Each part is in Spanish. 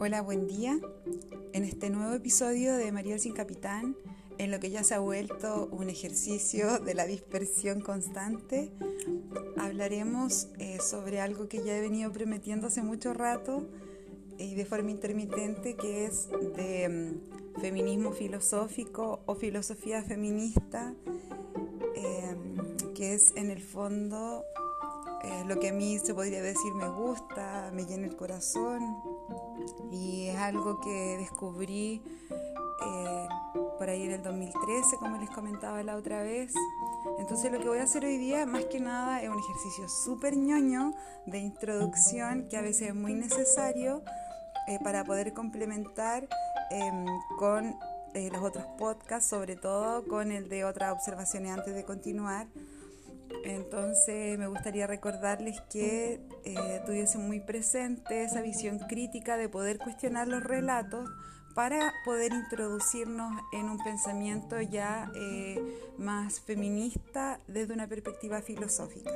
Hola, buen día. En este nuevo episodio de María sin Capitán, en lo que ya se ha vuelto un ejercicio de la dispersión constante, hablaremos eh, sobre algo que ya he venido prometiendo hace mucho rato y de forma intermitente, que es de mm, feminismo filosófico o filosofía feminista, em, que es en el fondo eh, lo que a mí se podría decir me gusta, me llena el corazón y es algo que descubrí eh, por ahí en el 2013, como les comentaba la otra vez. Entonces lo que voy a hacer hoy día más que nada es un ejercicio súper ñoño de introducción que a veces es muy necesario eh, para poder complementar em, con eh, los otros podcasts, sobre todo con el de otras observaciones antes de continuar entonces me gustaría recordarles que eh, tuviesen muy presente esa visión crítica de poder cuestionar los relatos para poder introducirnos en un pensamiento ya eh, más feminista desde una perspectiva filosófica.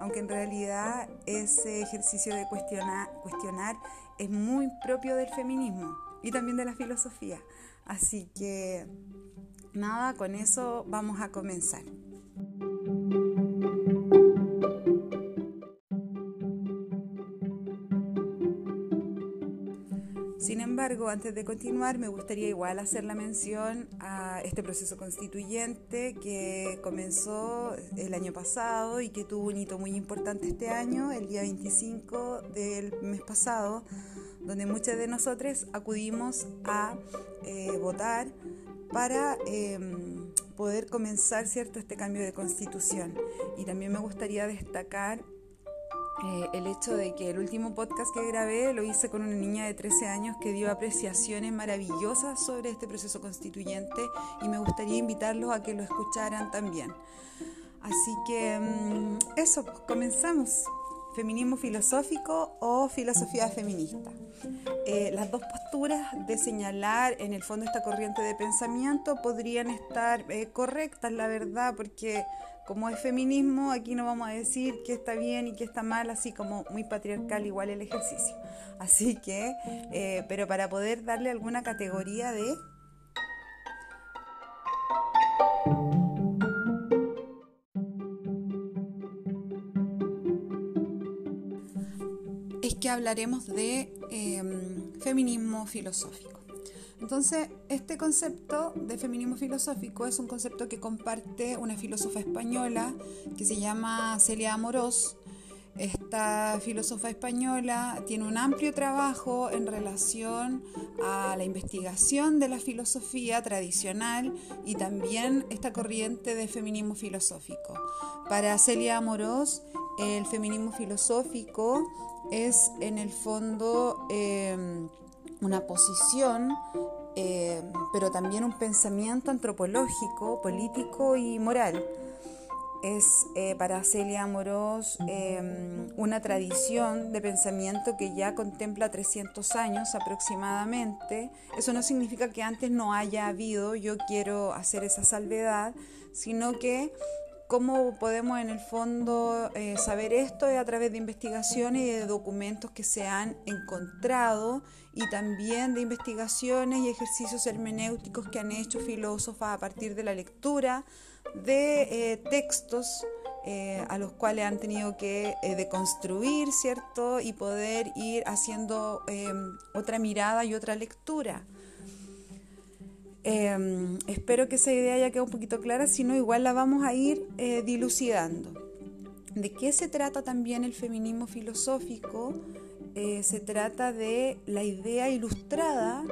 Aunque en realidad ese ejercicio de cuestionar, cuestionar es muy propio del feminismo y también de la filosofía. Así que nada, con eso vamos a comenzar. Antes de continuar, me gustaría igual hacer la mención a este proceso constituyente que comenzó el año pasado y que tuvo un hito muy importante este año, el día 25 del mes pasado, donde muchas de nosotros acudimos a eh, votar para em, poder comenzar cierto este cambio de constitución. Y también me gustaría destacar eh, el hecho de que el último podcast que grabé lo hice con una niña de 13 años que dio apreciaciones maravillosas sobre este proceso constituyente y me gustaría invitarlos a que lo escucharan también. Así que mm, eso, pues, comenzamos. Feminismo filosófico o filosofía feminista. Eh, las dos posturas de señalar en el fondo esta corriente de pensamiento podrían estar eh, correctas, la verdad, porque como es feminismo, aquí no vamos a decir que está bien y que está mal, así como muy patriarcal igual el ejercicio. Así que, eh, pero para poder darle alguna categoría de... es que hablaremos de em, feminismo filosófico. Entonces, este concepto de feminismo filosófico es un concepto que comparte una filósofa española que se llama Celia Amorós. Esta filósofa española tiene un amplio trabajo en relación a la investigación de la filosofía tradicional y también esta corriente de feminismo filosófico. Para Celia Amorós, el feminismo filosófico es en el fondo... Em, una posición, eh, pero también un pensamiento antropológico, político y moral. Es eh, para Celia Amorós em, una tradición de pensamiento que ya contempla 300 años aproximadamente. Eso no significa que antes no haya habido, yo quiero hacer esa salvedad, sino que ¿Cómo podemos en el fondo eh, saber esto? Es a través de investigaciones y de documentos que se han encontrado y también de investigaciones y ejercicios hermenéuticos que han hecho filósofas a partir de la lectura de eh, textos eh, a los cuales han tenido que deconstruir, ¿cierto? Y poder ir haciendo otra mirada y otra lectura. Em, espero que esa idea haya quedado un poquito clara, si no, igual la vamos a ir eh, dilucidando. ¿De qué se trata también el feminismo filosófico? Eh, se trata de la idea ilustrada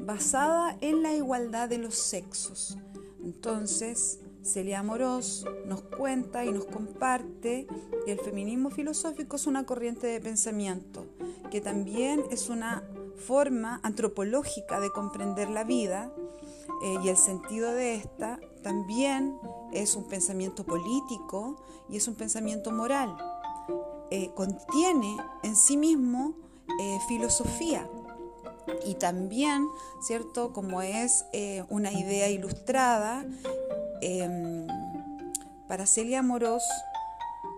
basada en la igualdad de los sexos. Entonces, Celia Amorós nos cuenta y nos comparte que el feminismo filosófico es una corriente de pensamiento, que también es una forma antropológica de comprender la vida eh, y el sentido de esta también es un pensamiento político y es un pensamiento moral. Eh, contiene en sí mismo eh, filosofía y también, ¿cierto? Como es una idea ilustrada, em, para Celia Moros,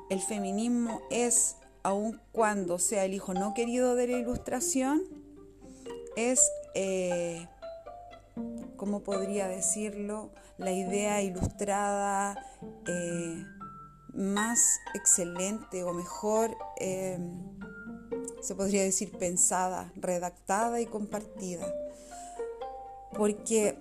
el feminismo es, aun cuando sea el hijo no querido de la ilustración, es, ¿cómo podría decirlo? La idea ilustrada eh, más excelente o mejor, eh, se podría decir pensada, redactada y compartida. Porque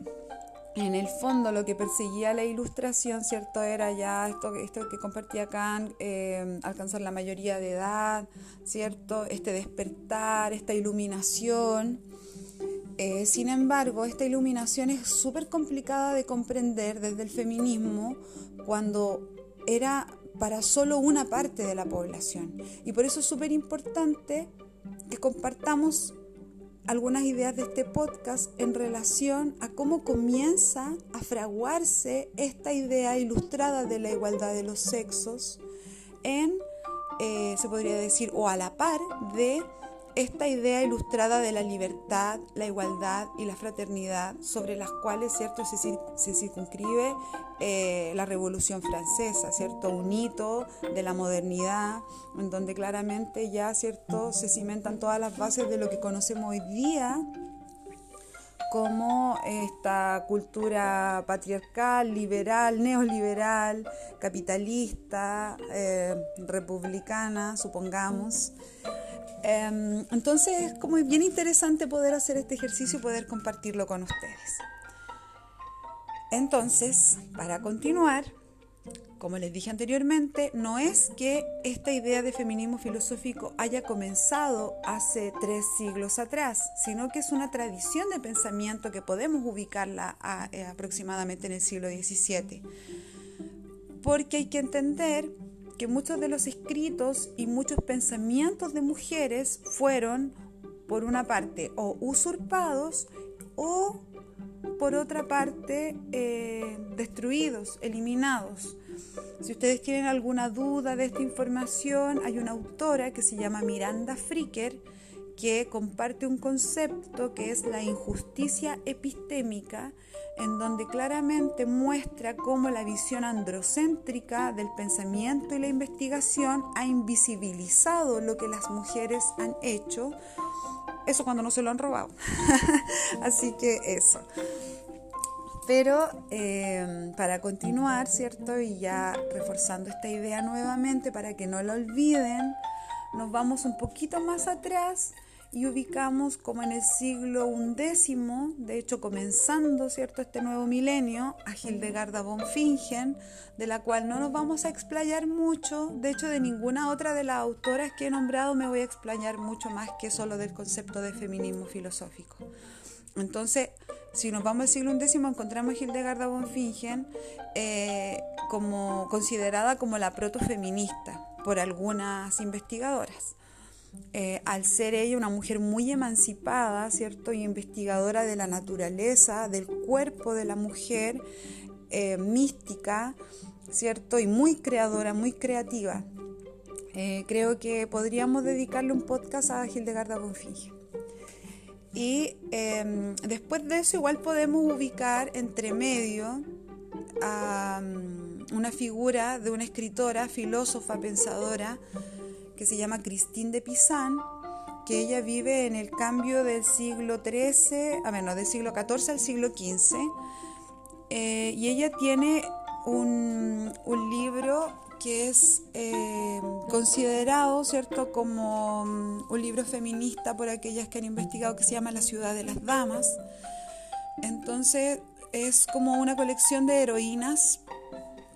en el fondo lo que perseguía la ilustración, ¿cierto? Era ya esto, esto que compartía Kant, eh, alcanzar la mayoría de edad, ¿cierto? Este despertar, esta iluminación. Eh, sin embargo, esta iluminación es súper complicada de comprender desde el feminismo cuando era para solo una parte de la población. Y por eso es súper importante que compartamos algunas ideas de este podcast en relación a cómo comienza a fraguarse esta idea ilustrada de la igualdad de los sexos en, eh, se podría decir, o a la par de esta idea ilustrada de la libertad, la igualdad y la fraternidad, sobre las cuales ¿cierto? Se, circunscribe eh, la Revolución Francesa, ¿cierto? un hito de la modernidad, en donde claramente ya ¿cierto? se cimentan todas las bases de lo que conocemos hoy día como esta cultura patriarcal, liberal, neoliberal, capitalista, eh, republicana, supongamos. Em, entonces es como bien interesante poder hacer este ejercicio y poder compartirlo con ustedes. Entonces, para continuar, como les dije anteriormente, no es que esta idea de feminismo filosófico haya comenzado hace tres siglos atrás, sino que es una tradición de pensamiento que podemos ubicarla eh, aproximadamente en el siglo XVII. Porque hay que entender que muchos de los escritos y muchos pensamientos de mujeres fueron, por una parte, o usurpados o, por otra parte, eh, destruidos, eliminados. Si ustedes tienen alguna duda de esta información, hay una autora que se llama Miranda Fricker que comparte un concepto que es la injusticia epistémica en donde claramente muestra cómo la visión androcéntrica del pensamiento y la investigación ha invisibilizado lo que las mujeres han hecho. Eso cuando no se lo han robado. Así que eso. Pero eh, para continuar, ¿cierto? Y ya reforzando esta idea nuevamente para que no la olviden, nos vamos un poquito más atrás y ubicamos como en el siglo XI, de hecho comenzando cierto este nuevo milenio, a Hildegarda von Fingen, de la cual no nos vamos a explayar mucho, de hecho de ninguna otra de las autoras que he nombrado me voy a explayar mucho más que solo del concepto de feminismo filosófico. Entonces, si nos vamos al siglo X, encontramos a Hildegarda von Fingen eh, como considerada como la protofeminista por algunas investigadoras. Eh, al ser ella una mujer muy emancipada, ¿cierto? Y investigadora de la naturaleza, del cuerpo de la mujer, eh, mística, ¿cierto? Y muy creadora, muy creativa. Eh, creo que podríamos dedicarle un podcast a Hildegarda Bonfinge. Y em, después de eso igual podemos ubicar entre medio a mm, una figura de una escritora, filósofa, pensadora, que se llama Christine de Pizan, que ella vive en el cambio del siglo XIII, a menos del siglo XIV al siglo XV, eh, y ella tiene un, libro que es eh, considerado, ¿cierto?, como mm, un libro feminista por aquellas que han investigado que se llama La ciudad de las damas. Entonces es como una colección de heroínas,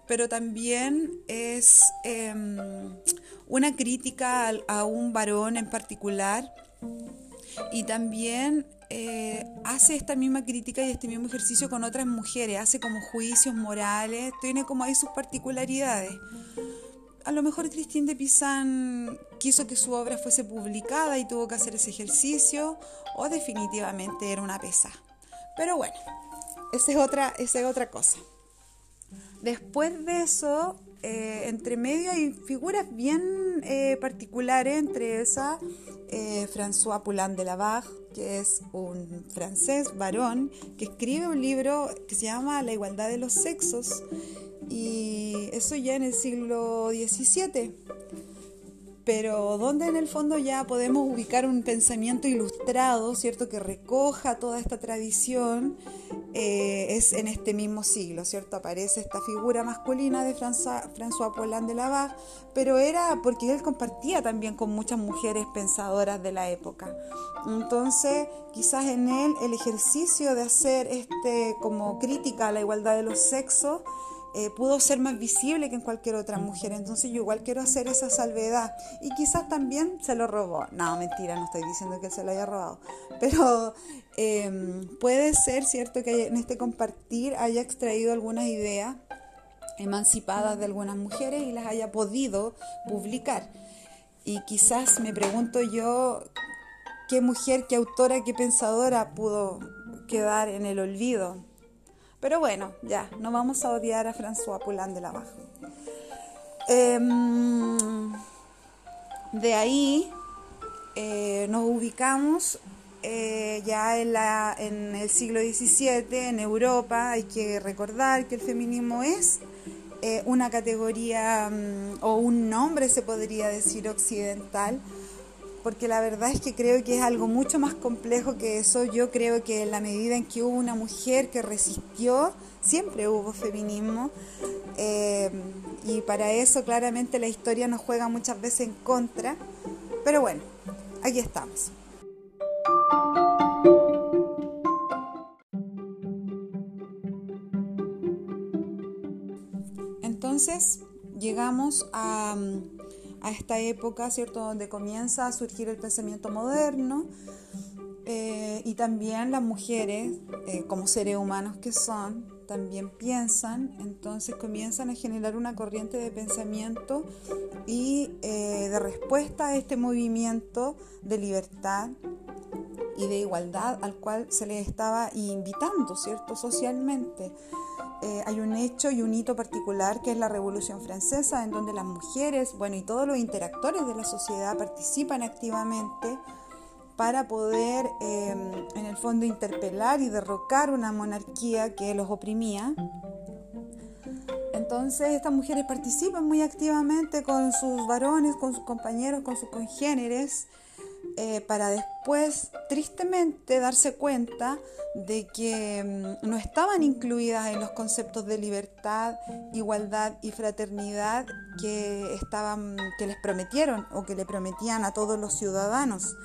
pero también es em, una crítica a, un varón en particular y también eh, hace esta misma crítica y este mismo ejercicio con otras mujeres, hace como juicios morales, tiene como ahí sus particularidades. A lo mejor Christine de Pizan quiso que su obra fuese publicada y tuvo que hacer ese ejercicio, o definitivamente era una pesa. Pero bueno, esa es otra, esa es otra cosa. Después de eso, eh, entre medio hay figuras bien eh, particulares, entre esas eh, François Poulain de la Barre, que es un francés varón que escribe un libro que se llama La igualdad de los sexos, y eso ya en el siglo XVII. Pero donde en el fondo ya podemos ubicar un pensamiento ilustrado, ¿cierto? Que recoja toda esta tradición, eh, es en este mismo siglo, ¿cierto? Aparece esta figura masculina de François, Poulain de Lavalle, pero era porque él compartía también con muchas mujeres pensadoras de la época. Entonces, quizás en él el ejercicio de hacer este como crítica a la igualdad de los sexos, eh, pudo ser más visible que en cualquier otra mujer. Entonces yo igual quiero hacer esa salvedad. Y quizás también se lo robó. No, mentira, no estoy diciendo que se lo haya robado. Pero em, puede ser cierto que en este compartir haya extraído algunas ideas emancipadas de algunas mujeres y las haya podido publicar. Y quizás me pregunto yo qué mujer, qué autora, qué pensadora pudo quedar en el olvido pero bueno, ya, no vamos a odiar a François Poulain de la Baja. Em, de ahí eh, nos ubicamos eh, ya en, la, en el siglo XVII, en Europa. Hay que recordar que el feminismo es eh, una categoría mm, o un nombre, se podría decir, occidental porque la verdad es que creo que es algo mucho más complejo que eso. Yo creo que en la medida en que hubo una mujer que resistió, siempre hubo feminismo. Eh, y para eso claramente la historia nos juega muchas veces en contra. Pero bueno, aquí estamos. Entonces, llegamos a a esta época, ¿cierto?, donde comienza a surgir el pensamiento moderno eh, y también las mujeres, eh, como seres humanos que son, también piensan, entonces comienzan a generar una corriente de pensamiento y eh, de respuesta a este movimiento de libertad y de igualdad al cual se les estaba invitando, ¿cierto?, socialmente. Eh, hay un hecho y un hito particular que es la Revolución Francesa, en donde las mujeres, bueno, y todos los interactores de la sociedad participan activamente para poder, em, en el fondo, interpelar y derrocar una monarquía que los oprimía. Entonces estas mujeres participan muy activamente con sus varones, con sus compañeros, con sus congéneres, eh, para después, tristemente, darse cuenta de que mm, no estaban incluidas en los conceptos de libertad, igualdad y fraternidad que, estaban, que les prometieron o que le prometían a todos los ciudadanos,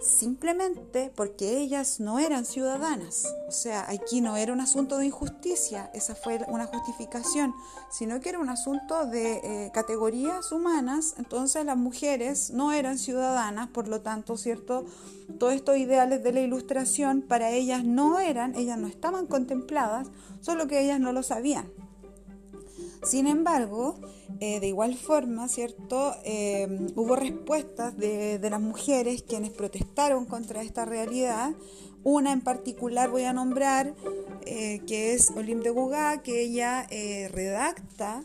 simplemente porque ellas no eran ciudadanas. O sea, aquí no era un asunto de injusticia, esa fue una justificación, sino que era un asunto de eh, categorías humanas, entonces las mujeres no eran ciudadanas, por lo tanto, ¿cierto? Todos estos ideales de la ilustración para ellas no eran, ellas no estaban contempladas, solo que ellas no lo sabían. Sin embargo, eh, de igual forma, ¿cierto? Eh, hubo respuestas de, las mujeres quienes protestaron contra esta realidad. Una en particular voy a nombrar, eh, que es Olympe de que ella redacta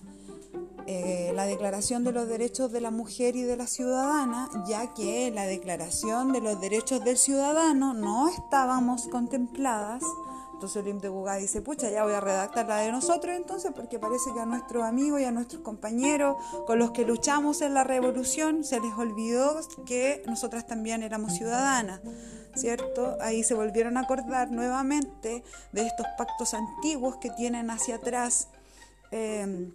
la Declaración de los Derechos de la Mujer y de la Ciudadana, ya que la Declaración de los Derechos del Ciudadano no estábamos contempladas entonces Olim de Bugá dice, pucha, ya voy a redactar la de nosotros entonces, porque parece que a nuestros amigos y a nuestros compañeros con los que luchamos en la revolución se les olvidó que nosotras también éramos ciudadanas. ¿Cierto? Ahí se volvieron a acordar nuevamente de estos pactos antiguos que tienen hacia atrás, em,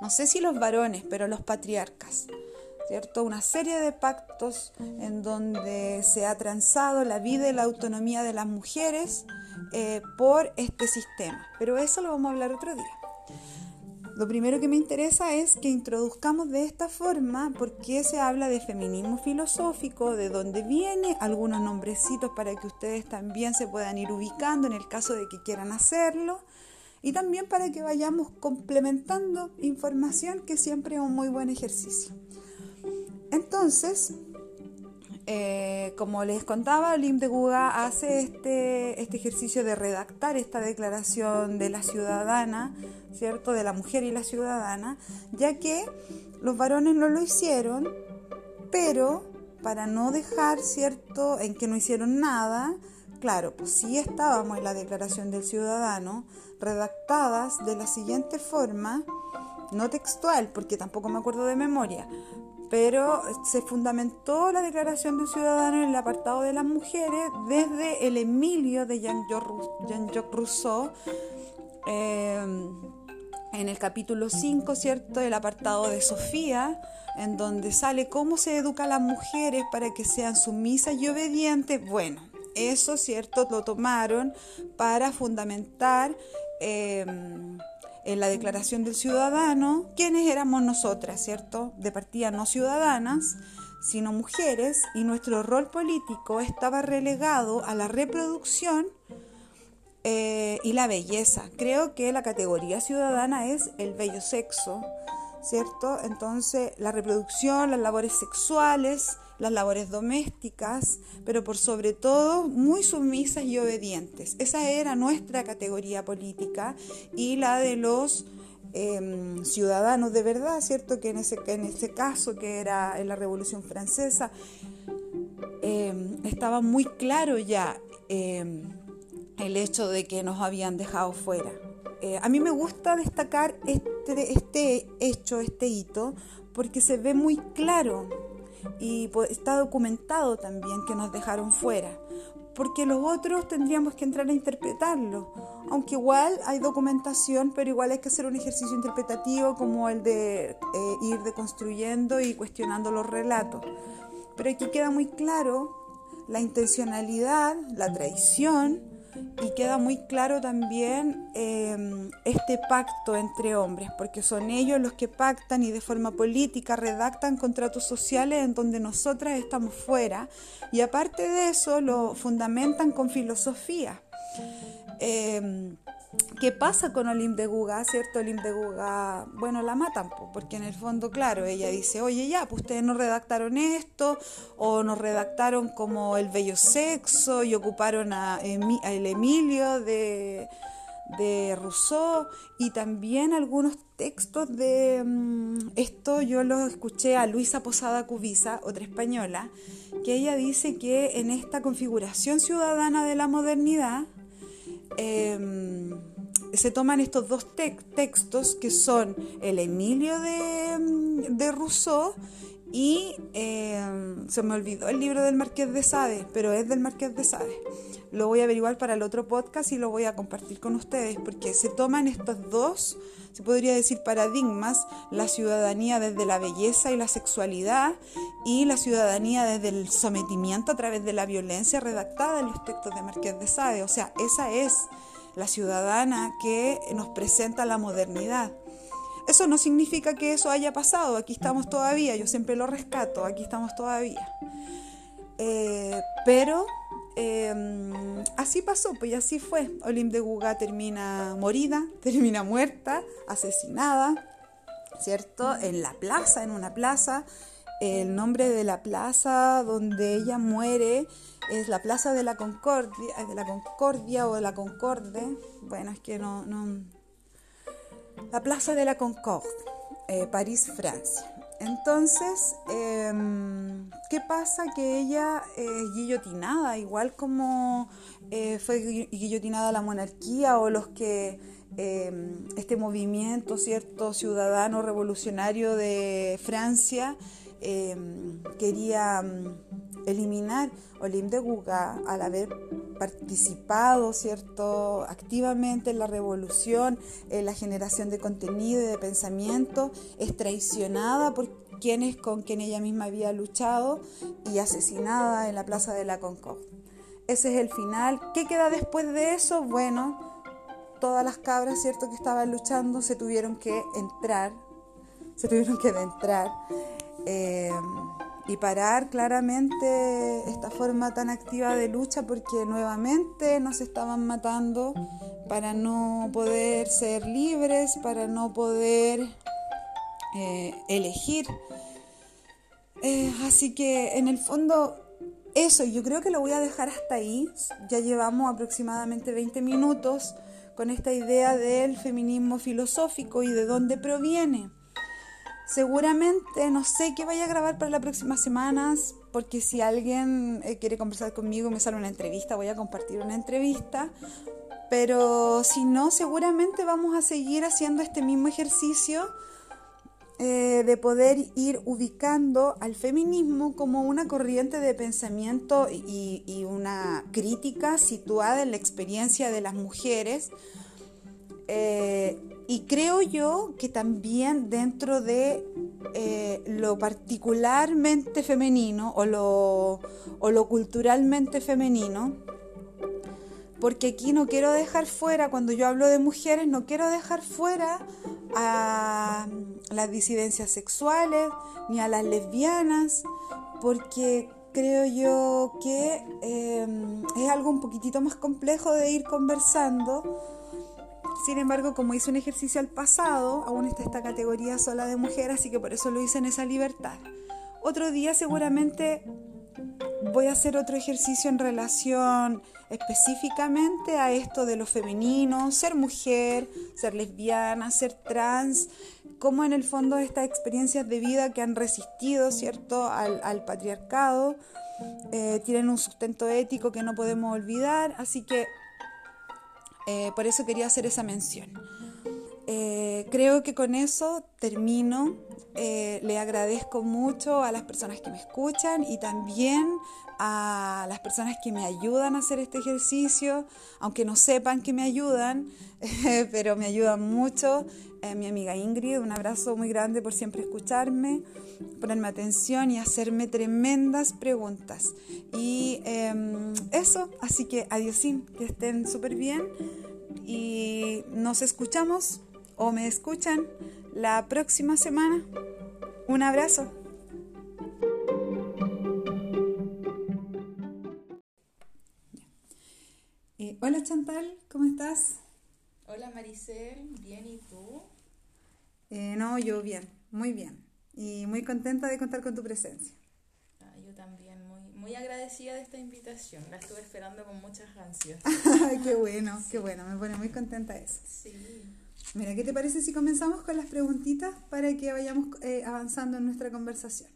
no sé si los varones, pero los patriarcas. ¿cierto? Una serie de pactos en donde se ha transado la vida y la autonomía de las mujeres eh, por este sistema. Pero eso lo vamos a hablar otro día. Lo primero que me interesa es que introduzcamos de esta forma por qué se habla de feminismo filosófico, de dónde viene, algunos nombrecitos para que ustedes también se puedan ir ubicando en el caso de que quieran hacerlo y también para que vayamos complementando información que siempre es un muy buen ejercicio. Entonces, eh, como les contaba, Lim de Guga hace este, este ejercicio de redactar esta declaración de la ciudadana, ¿cierto? De la mujer y la ciudadana, ya que los varones no lo hicieron, pero para no dejar, ¿cierto?, en que no hicieron nada, claro, pues sí estábamos en la declaración del ciudadano, redactadas de la siguiente forma, no textual, porque tampoco me acuerdo de memoria, pero se fundamentó la Declaración de Ciudadano en el apartado de las mujeres desde el Emilio de Jean-Jacques Rousseau. Eh, en el capítulo 5, ¿cierto? El apartado de Sofía, en donde sale cómo se educa a las mujeres para que sean sumisas y obedientes. Bueno, eso, ¿cierto? Lo tomaron para fundamentar em, en la Declaración del Ciudadano quiénes éramos nosotras, ¿cierto? De partida no ciudadanas, sino mujeres, y nuestro rol político estaba relegado a la reproducción eh, y la belleza. Creo que la categoría ciudadana es el bello sexo, ¿cierto? Entonces, la reproducción, las labores sexuales, las labores domésticas, pero por sobre todo muy sumisas y obedientes. Esa era nuestra categoría política y la de los em, ciudadanos de verdad, ¿cierto? Que en ese, en ese caso, que era en la Revolución Francesa, em, estaba muy claro ya em, el hecho de que nos habían dejado fuera. Eh, a mí me gusta destacar este, este hecho, este hito, porque se ve muy claro y está documentado también que nos dejaron fuera, porque los otros tendríamos que entrar a interpretarlo, aunque igual hay documentación, pero igual hay que hacer un ejercicio interpretativo como el de eh, ir deconstruyendo y cuestionando los relatos. Pero aquí queda muy claro la intencionalidad, la traición, y queda muy claro también em, este pacto entre hombres, porque son ellos los que pactan y de forma política redactan contratos sociales en donde nosotras estamos fuera y aparte de eso lo fundamentan con filosofía. Em, ¿Qué pasa con Olim de Guga? ¿Cierto? Olim de Guga, bueno, la matan, porque en el fondo, claro, ella dice, oye, ya, pues ustedes no redactaron esto, o nos redactaron como el bello sexo, y ocuparon a, el Emilio de, de Rousseau, y también algunos textos de mm, esto yo lo escuché a Luisa Posada Cubiza, otra española, que ella dice que en esta configuración ciudadana de la modernidad, Em, se toman estos dos textos que son el Emilio de, de Rousseau y em, se me olvidó el libro del Marqués de Sade, pero es del Marqués de Sade. Lo voy a averiguar para el otro podcast y lo voy a compartir con ustedes porque se toman estos dos, se podría decir paradigmas, la ciudadanía desde la belleza y la sexualidad y la ciudadanía desde el sometimiento a través de la violencia redactada en los textos de Marqués de Sade. O sea, esa es la ciudadana que nos presenta la modernidad. Eso no significa que eso haya pasado, aquí estamos todavía, yo siempre lo rescato, aquí estamos todavía. Eh, pero em, así pasó, pues así fue. Olim de Guga termina morida, termina muerta, asesinada, ¿cierto? En la plaza, en una plaza. El nombre de la plaza donde ella muere es la Plaza de la Concordia, de la Concordia o de la Concorde. Bueno, es que no, no. La Plaza de la Concorde, eh, París, Francia. Entonces, em, ¿qué pasa? Que ella es guillotinada, igual como eh, fue guillotinada la monarquía o los que em, este movimiento, cierto, ciudadano revolucionario de Francia em, quería eliminar Olim de Guga al haber participado cierto activamente en la revolución, en la generación de contenido y de pensamiento, es traicionada por quienes con quien ella misma había luchado y asesinada en la Plaza de la Concorde. Ese es el final. ¿Qué queda después de eso? Bueno, todas las cabras, cierto, que estaban luchando se tuvieron que entrar, se tuvieron que adentrar. Eh, y parar claramente esta forma tan activa de lucha porque nuevamente nos estaban matando para no poder ser libres, para no poder eh, elegir. Eh, así que en el fondo eso, yo creo que lo voy a dejar hasta ahí. Ya llevamos aproximadamente 20 minutos con esta idea del feminismo filosófico y de dónde proviene. Seguramente no sé qué vaya a grabar para las próximas semanas, porque si alguien eh, quiere conversar conmigo, me sale una entrevista, voy a compartir una entrevista. Pero si no, seguramente vamos a seguir haciendo este mismo ejercicio eh, de poder ir ubicando al feminismo como una corriente de pensamiento y, y, una crítica situada en la experiencia de las mujeres. Eh, y creo yo que también dentro de eh, lo particularmente femenino o lo, o lo culturalmente femenino, porque aquí no quiero dejar fuera, cuando yo hablo de mujeres, no quiero dejar fuera a las disidencias sexuales ni a las lesbianas, porque creo yo que em, es algo un poquitito más complejo de ir conversando. Sin embargo, como hice un ejercicio al pasado, aún está esta categoría sola de mujer, así que por eso lo hice en esa libertad. Otro día seguramente voy a hacer otro ejercicio en relación específicamente a esto de lo femenino, ser mujer, ser lesbiana, ser trans, como en el fondo estas experiencias de vida que han resistido, ¿cierto?, al, patriarcado, eh, tienen un sustento ético que no podemos olvidar, así que eh, por eso quería hacer esa mención. Eh, creo que con eso termino. le agradezco mucho a las personas que me escuchan y también a las personas que me ayudan a hacer este ejercicio, aunque no sepan que me ayudan, pero me ayudan mucho. Eh, mi amiga Ingrid, un abrazo muy grande por siempre escucharme, ponerme atención y hacerme tremendas preguntas. Y em, eso, así que adiosín, que estén súper bien y nos escuchamos o me escuchan la próxima semana. Un abrazo. Hola Chantal, ¿cómo estás? Hola Maricel, bien y tú? Eh, no, yo bien, muy bien. Y muy contenta de contar con tu presencia. Ah, yo también, muy, muy agradecida de esta invitación. La estuve esperando con muchas ansias. qué bueno, qué bueno, me pone muy contenta eso. Sí. Mira, ¿qué te parece si comenzamos con las preguntitas para que vayamos eh, avanzando en nuestra conversación?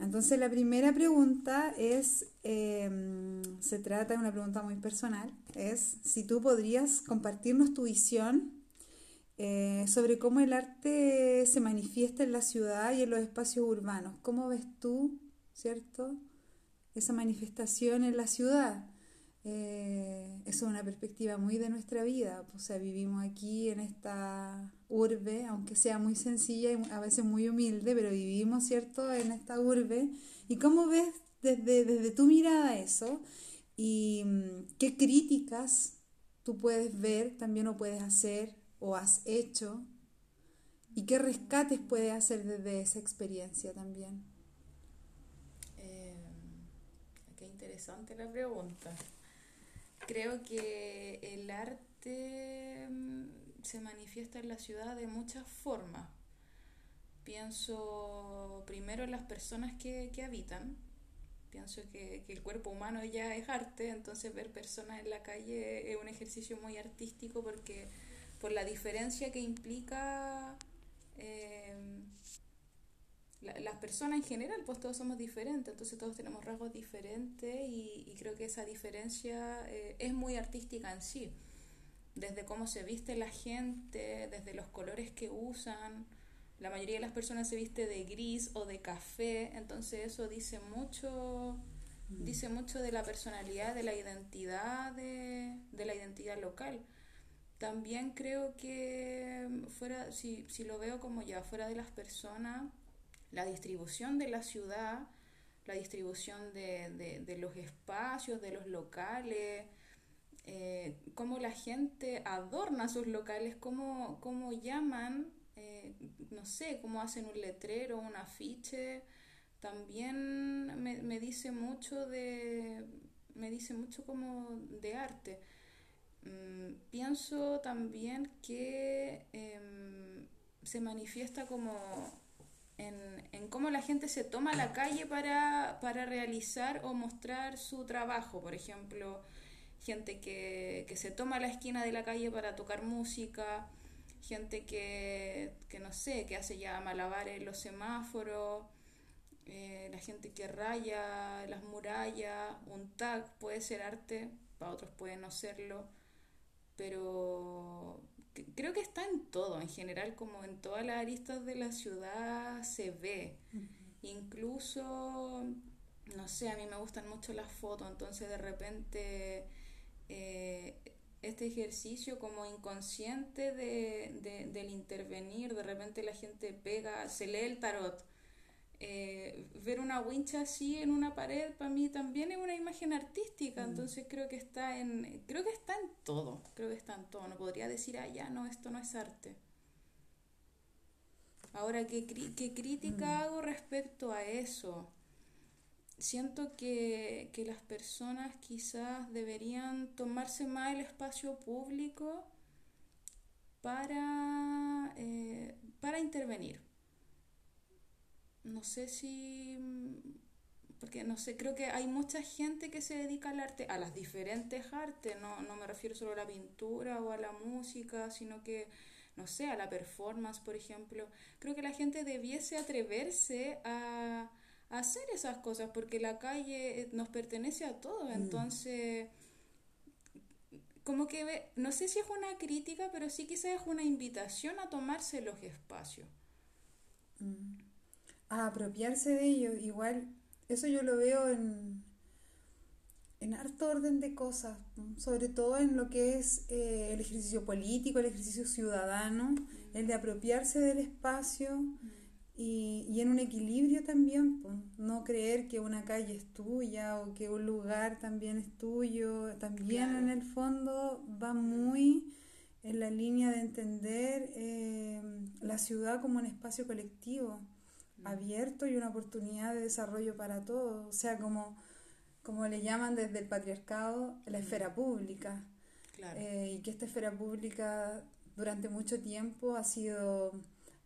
Entonces la primera pregunta es, em, se trata de una pregunta muy personal, es si tú podrías compartirnos tu visión eh, sobre cómo el arte se manifiesta en la ciudad y en los espacios urbanos. ¿Cómo ves tú, cierto, esa manifestación en la ciudad? Eh, es una perspectiva muy de nuestra vida. O sea, vivimos aquí en esta urbe, aunque sea muy sencilla y a veces muy humilde, pero vivimos, ¿cierto?, en esta urbe. ¿Y cómo ves desde, desde tu mirada eso? ¿Y mm, qué críticas tú puedes ver también o puedes hacer o has hecho? ¿Y qué rescates puedes hacer desde esa experiencia también? Eh, qué interesante la pregunta creo que el arte mm, se manifiesta en la ciudad de muchas formas. Pienso primero en las personas que, habitan. Pienso que, el cuerpo humano ya es arte, entonces ver personas en la calle es un ejercicio muy artístico porque por la diferencia que implica eh, las personas en general, pues todos somos diferentes, entonces todos tenemos rasgos diferentes y, creo que esa diferencia eh, es muy artística en sí, desde cómo se viste la gente, desde los colores que usan, la mayoría de las personas se viste de gris o de café, entonces eso dice mucho, mm. dice mucho de la personalidad, de la identidad, de, de la identidad local también creo que fuera, si, si lo veo como ya fuera de las personas, la distribución de la ciudad, la distribución de, los espacios, de los locales, eh, cómo la gente adorna sus locales, cómo, cómo llaman, eh, no sé, cómo hacen un letrero, un afiche, también me, dice mucho de, me dice mucho como de arte. Mm, pienso también que em, se manifiesta como en, cómo la gente se toma la calle para, realizar o mostrar su trabajo. Por ejemplo, gente que, se toma la esquina de la calle para tocar música, gente que, no sé, que hace ya malabares en los semáforos, eh, la gente que raya las murallas, un tag puede ser arte, para otros puede no serlo, pero creo que está en todo, en general, como en todas las aristas de la ciudad se ve. Incluso, no sé, a mí me gustan mucho las fotos, entonces de repente eh, este ejercicio como inconsciente de, del intervenir, de repente la gente pega, se lee el tarot. Eh, ver una wincha así en una pared para mí también es una imagen artística, mm. entonces creo que está en creo que está en todo, creo que está en todo, no podría decir, ah, ya no, esto no es arte. Ahora, ¿qué, qué crítica mm. hago respecto a eso? Siento que, las personas quizás deberían tomarse más el espacio público para, eh, para intervenir. No sé si, porque no sé, creo que hay mucha gente que se dedica al arte, a las diferentes artes, no, no me refiero solo a la pintura o a la música, sino que, no sé, a la performance, por ejemplo. Creo que la gente debiese atreverse a hacer esas cosas, porque la calle eh, nos pertenece a todos, mm. entonces como que no sé si es una crítica, pero sí quizás es una invitación a tomarse los espacios. Mm. A apropiarse de ellos, igual, eso yo lo veo en, en harto orden de cosas, sobre todo en lo que es eh, el ejercicio político, el ejercicio ciudadano, mm. el de apropiarse del espacio y, y, en un equilibrio también, no creer que una calle es tuya o que un lugar también es tuyo, también en el fondo va muy en la línea de entender eh, la ciudad como un espacio colectivo, mm. abierto y una oportunidad de desarrollo para todos, o sea, como, como le llaman desde el patriarcado, la mm. esfera pública. Eh, y que esta esfera pública durante mucho tiempo ha sido...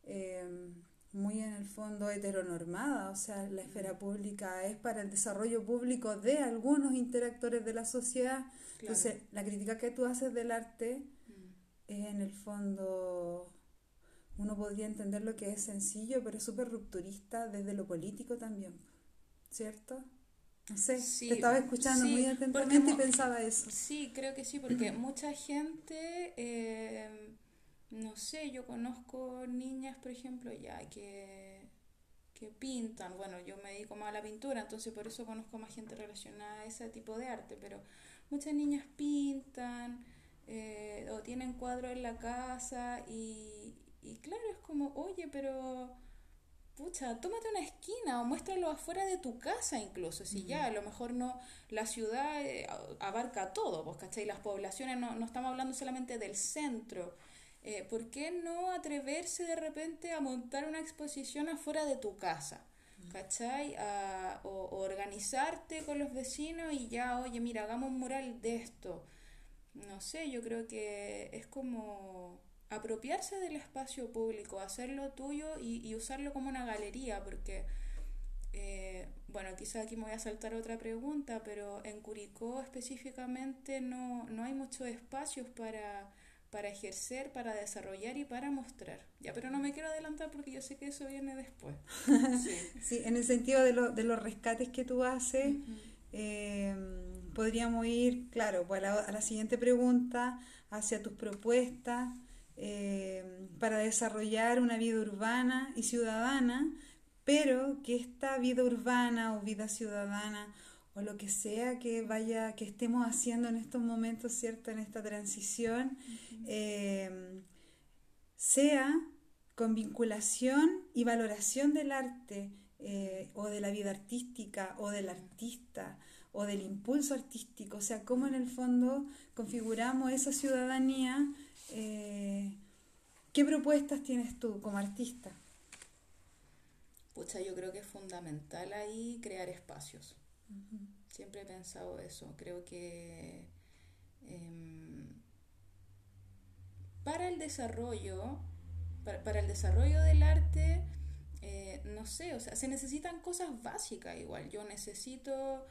Eh, muy en el fondo heteronormada, o sea, la esfera pública es para el desarrollo público de algunos interactores de la sociedad. Entonces, la crítica que tú haces del arte mm. es en el fondo, uno podría entender lo que es sencillo, pero es súper rupturista desde lo político también, ¿cierto? No sé, te estaba escuchando muy atentamente y pensaba eso. Sí, creo que sí, porque mucha gente... Eh, no sé, yo conozco niñas, por ejemplo, ya que, que pintan, bueno, yo me dedico más a la pintura, entonces por eso conozco más gente relacionada a ese tipo de arte, pero muchas niñas pintan eh, o tienen cuadros en la casa y, y claro, es como, oye, pero pucha, tómate una esquina o muéstralo afuera de tu casa incluso, si ya a lo mejor no, la ciudad eh, abarca todo, vos, ¿cachai? Las poblaciones, no, no estamos hablando solamente del centro, eh, ¿por qué no atreverse de repente a montar una exposición afuera de tu casa? ¿Cachai? o, organizarte con los vecinos y ya, oye, mira, hagamos un mural de esto. No sé, yo creo que es como apropiarse del espacio público, hacerlo tuyo y, usarlo como una galería, porque, eh, bueno, quizás aquí me voy a saltar otra pregunta, pero en Curicó específicamente no, no hay muchos espacios para para ejercer, para desarrollar y para mostrar. Ya, pero no me quiero adelantar porque yo sé que eso viene después. Sí, en el sentido de, lo, de los rescates que tú haces, eh, podríamos ir, claro, pues a, la, siguiente pregunta, hacia tus propuestas eh, para desarrollar una vida urbana y ciudadana, pero que esta vida urbana o vida ciudadana o lo que sea que vaya, que estemos haciendo en estos momentos, ¿cierto? En esta transición, eh, sea con vinculación y valoración del arte eh, o de la vida artística o del artista o del impulso artístico, o sea, cómo en el fondo configuramos esa ciudadanía. Eh, ¿Qué propuestas tienes tú como artista? Pucha, yo creo que es fundamental ahí crear espacios Siempre he pensado eso. Creo que em, para el desarrollo, para, el desarrollo del arte, eh, no sé, o sea, se necesitan cosas básicas igual. Yo necesito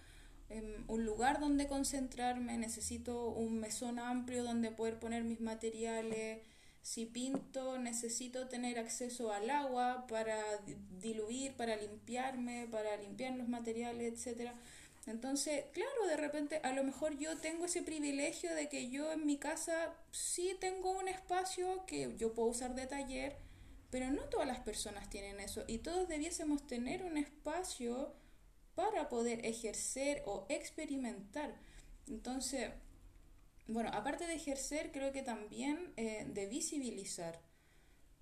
em, un lugar donde concentrarme, necesito un mesón amplio donde poder poner mis materiales. Si pinto, necesito tener acceso al agua para diluir, para limpiarme, para limpiar los materiales, etcétera. Entonces, claro, de repente a lo mejor yo tengo ese privilegio de que yo en mi casa sí tengo un espacio que yo puedo usar de taller, pero no todas las personas tienen eso y todos debiésemos tener un espacio para poder ejercer o experimentar. Entonces, bueno, aparte de ejercer, creo que también eh, de visibilizar.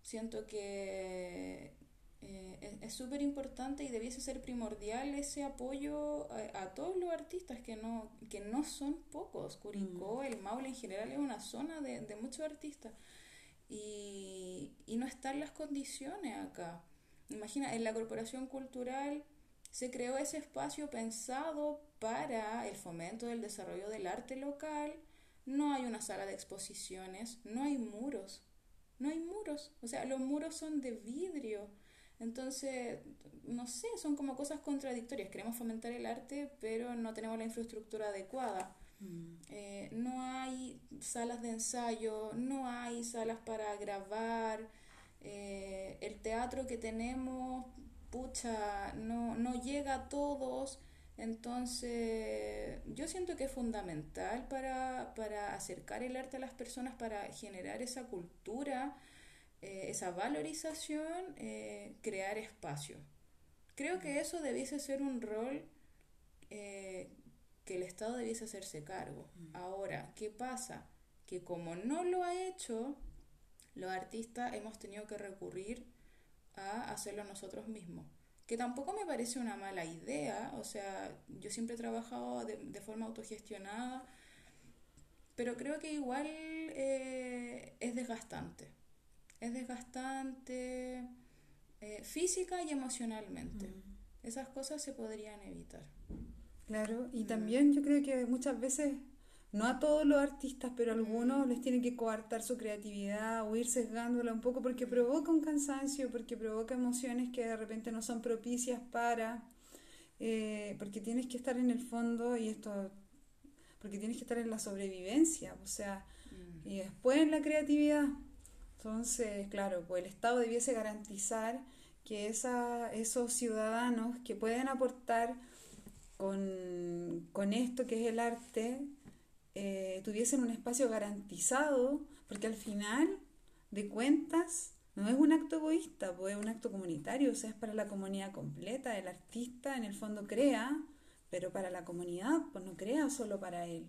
Siento que eh, es súper importante y debiese ser primordial ese apoyo a, todos los artistas que no, que no son pocos. Curicó, mm. el Maule en general es una zona de, de muchos artistas y, y no están las condiciones acá. Imagina, en la corporación cultural se creó ese espacio pensado para el fomento del desarrollo del arte local. No hay una sala de exposiciones, no hay muros, no hay muros, o sea, los muros son de vidrio. Entonces, no sé, son como cosas contradictorias. Queremos fomentar el arte, pero no tenemos la infraestructura adecuada. Mm. Eh, no hay salas de ensayo, no hay salas para grabar. Eh, el teatro que tenemos pucha, no, no llega a todos. Entonces, yo siento que es fundamental para, para acercar el arte a las personas, para generar esa cultura, eh, esa valorización, eh, crear espacio. Creo que eso debiese ser un rol eh, que el Estado debiese hacerse cargo. Ahora, ¿qué pasa? Que como no lo ha hecho, los artistas hemos tenido que recurrir a hacerlo nosotros mismos. Que tampoco me parece una mala idea, o sea, yo siempre he trabajado de, forma autogestionada, pero creo que igual eh, es desgastante. Es desgastante eh, física y emocionalmente. Mm. Esas cosas se podrían evitar. Claro, y mm. también yo creo que muchas veces no a todos los artistas, pero a algunos les tiene que coartar su creatividad o ir sesgándola un poco porque provoca un cansancio, porque provoca emociones que de repente no son propicias para, eh, porque tienes que estar en el fondo y esto, porque tienes que estar en la sobrevivencia, o sea, mm. y después en la creatividad. Entonces, claro, pues el Estado debiese garantizar que esa, esos ciudadanos que pueden aportar con, con esto que es el arte, eh, tuviesen un espacio garantizado, porque al final de cuentas no es un acto egoísta, pues es un acto comunitario, o sea, es para la comunidad completa. El artista en el fondo crea, pero para la comunidad, pues no crea solo para él.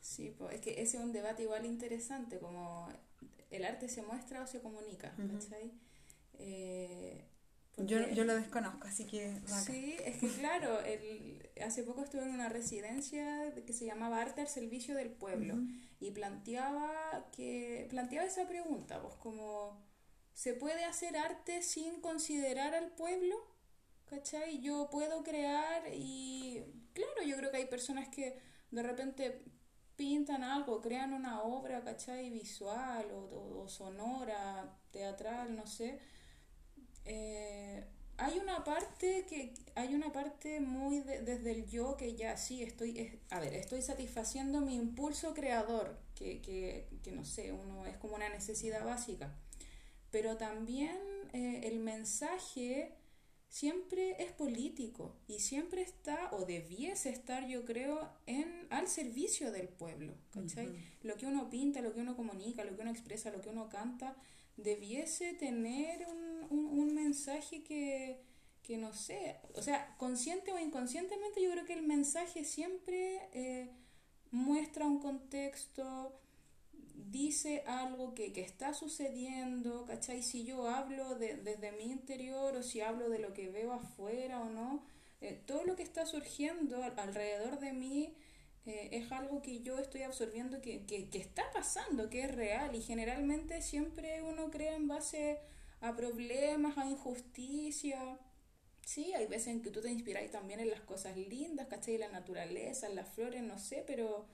Sí, pues es que ese es un debate igual interesante, como el arte se muestra o se comunica, yo, yo lo desconozco, así que... Sí, es que claro, el, hace poco estuve en una residencia que se llamaba Arte al Servicio del Pueblo y planteaba, que, planteaba esa pregunta, pues como, ¿se puede hacer arte sin considerar al pueblo? ¿Cachai? Yo puedo crear y claro, yo creo que hay personas que de repente pintan algo, crean una obra, ¿cachai? Visual o, o sonora, teatral, no sé eh, hay una parte que hay una parte muy desde el yo que ya sí estoy a ver estoy satisfaciendo mi impulso creador que, que, que, no sé uno es como una necesidad básica pero también eh, el mensaje siempre es político y siempre está o debiese estar yo creo en al servicio del pueblo ¿cachai? lo que uno pinta lo que uno comunica lo que uno expresa lo que uno canta debiese tener un, un, mensaje que, que, no sé, o sea, consciente o inconscientemente yo creo que el mensaje siempre eh, muestra un contexto, dice algo que, que, está sucediendo, ¿cachai? Si yo hablo de, desde mi interior o si hablo de lo que veo afuera o no, eh, todo lo que está surgiendo alrededor de mí eh, es algo que yo estoy absorbiendo que, que, que, está pasando, que es real y generalmente siempre uno crea en base a problemas, a injusticia. Sí, hay veces en que tú te inspiras también en las cosas lindas, ¿cachai? La naturaleza, en las flores, no sé, pero,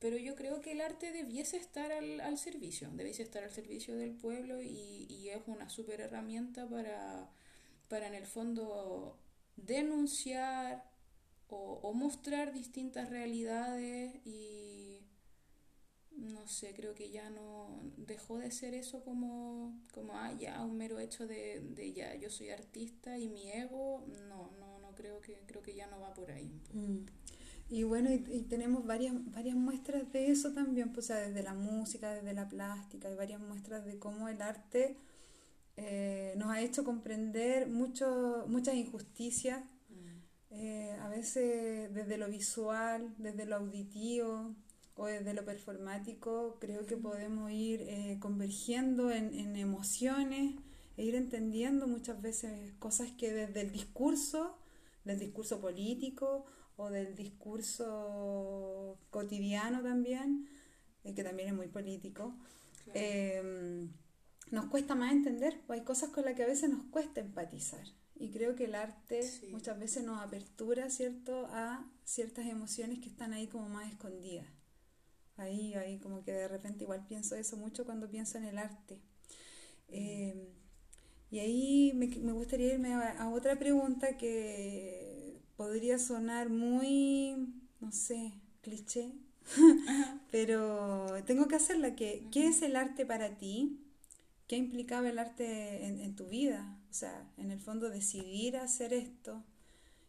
pero yo creo que el arte debiese estar al, al servicio, debiese estar al servicio del pueblo y, y es una súper herramienta para, para en el fondo denunciar, o, mostrar distintas realidades y no sé, creo que ya no dejó de ser eso como, como ah, ya un mero hecho de, de ya, yo soy artista y mi ego, no, no, no creo que, creo que ya no va por ahí. Mm. Y bueno, y, tenemos varias, varias muestras de eso también, pues, o sea, desde la música, desde la plástica, hay varias muestras de cómo el arte eh, nos ha hecho comprender mucho, muchas injusticias. Eh, a veces desde lo visual, desde lo auditivo, o desde lo performático, creo que podemos ir eh, convergiendo en, en, emociones e ir entendiendo muchas veces cosas que desde el discurso, del discurso político o del discurso cotidiano también, eh, que también es muy político, em, nos cuesta más entender, hay cosas con las que a veces nos cuesta empatizar. Y creo que el arte muchas veces nos apertura, ¿cierto?, a ciertas emociones que están ahí como más escondidas. Ahí, ahí como que de repente igual pienso eso mucho cuando pienso en el arte. Eh, y ahí me, me gustaría irme a, otra pregunta que podría sonar muy, no sé, cliché, pero tengo que hacerla. Que, ¿Qué es el arte para ti? ¿Qué implicaba el arte en, en, tu vida? O sea, en el fondo decidir hacer esto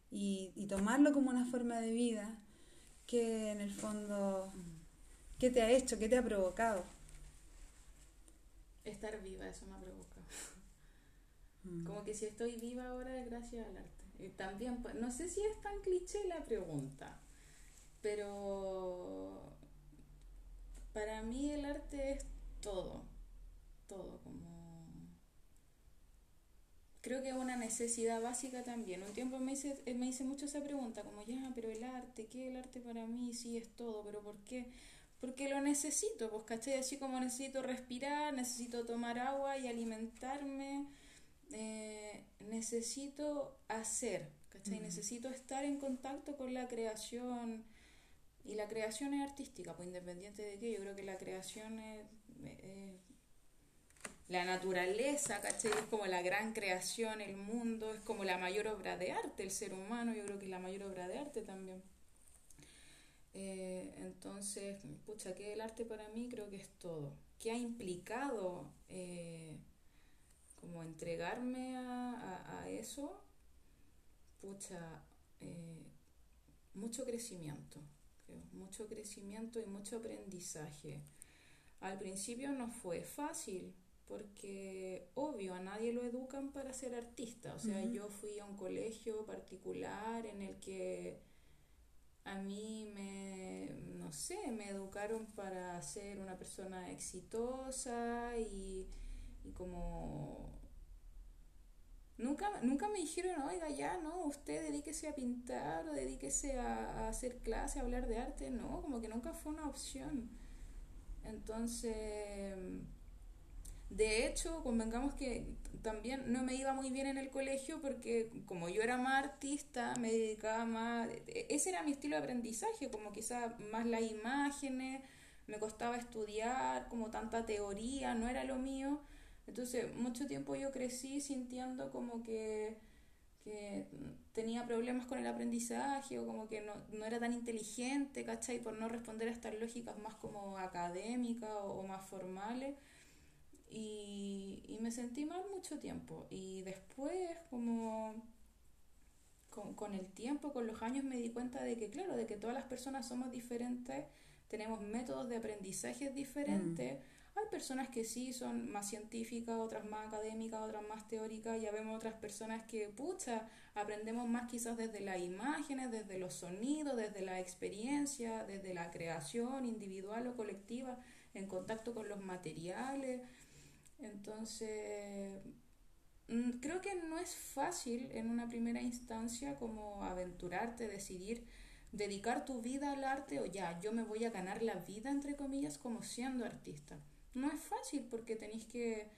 y, y tomarlo como una forma de vida, que en el fondo ¿Qué te ha hecho? ¿Qué te ha provocado? Estar viva, eso me ha provocado. Mm. Como que si estoy viva ahora es gracias al arte. Y también, pues, no sé si es tan cliché la pregunta, pero para mí el arte es todo, todo, como... Creo que es una necesidad básica también. Un tiempo me hice, me hice mucho esa pregunta, como ya, pero el arte, ¿qué es el arte para mí? Sí, es todo, pero ¿por qué? porque lo necesito, pues, ¿cachai? Así como necesito respirar, necesito tomar agua y alimentarme, eh, necesito hacer, ¿cachai? Necesito estar en contacto con la creación. Y la creación es artística, pues independiente de qué, yo creo que la creación es... la naturaleza, ¿cachai? Es como la gran creación, el mundo, es como la mayor obra de arte, el ser humano, yo creo que es la mayor obra de arte también. Eh, entonces, pucha, que el arte para mí creo que es todo. ¿Qué ha implicado eh, como entregarme a, eso? Pucha, eh, mucho crecimiento, mucho crecimiento y mucho aprendizaje. Al principio no fue fácil, porque obvio, a nadie lo educan para ser artista. O sea, yo fui a un colegio particular en el que a mí me, no sé, me educaron para ser una persona exitosa y, como... Nunca, nunca me dijeron, oiga, ya, no, usted dedíquese a pintar o dedíquese a, a hacer clase, a hablar de arte, no, como que nunca fue una opción. Entonces de hecho, convengamos que también no me iba muy bien en el colegio porque como yo era más artista, me dedicaba más... Ese era mi estilo de aprendizaje, como quizás más las imágenes, me costaba estudiar, como tanta teoría, no era lo mío. Entonces, mucho tiempo yo crecí sintiendo como que, tenía problemas con el aprendizaje o como que no, no, era tan inteligente, ¿cachai? Por no responder a estas lógicas más como académicas o más formales. Y, y me sentí mal mucho tiempo. Y después, como con, con, el tiempo, con los años, me di cuenta de que, claro, de que todas las personas somos diferentes, tenemos métodos de aprendizaje diferentes. Mm. Hay personas que sí son más científicas, otras más académicas, otras más teóricas. Ya vemos otras personas que, pucha, aprendemos más quizás desde las imágenes, desde los sonidos, desde la experiencia, desde la creación individual o colectiva, en contacto con los materiales. Entonces, mm, creo que no es fácil en una primera instancia como aventurarte, decidir dedicar tu vida al arte o ya, yo me voy a ganar la vida, entre comillas, como siendo artista. No es fácil porque tenéis que,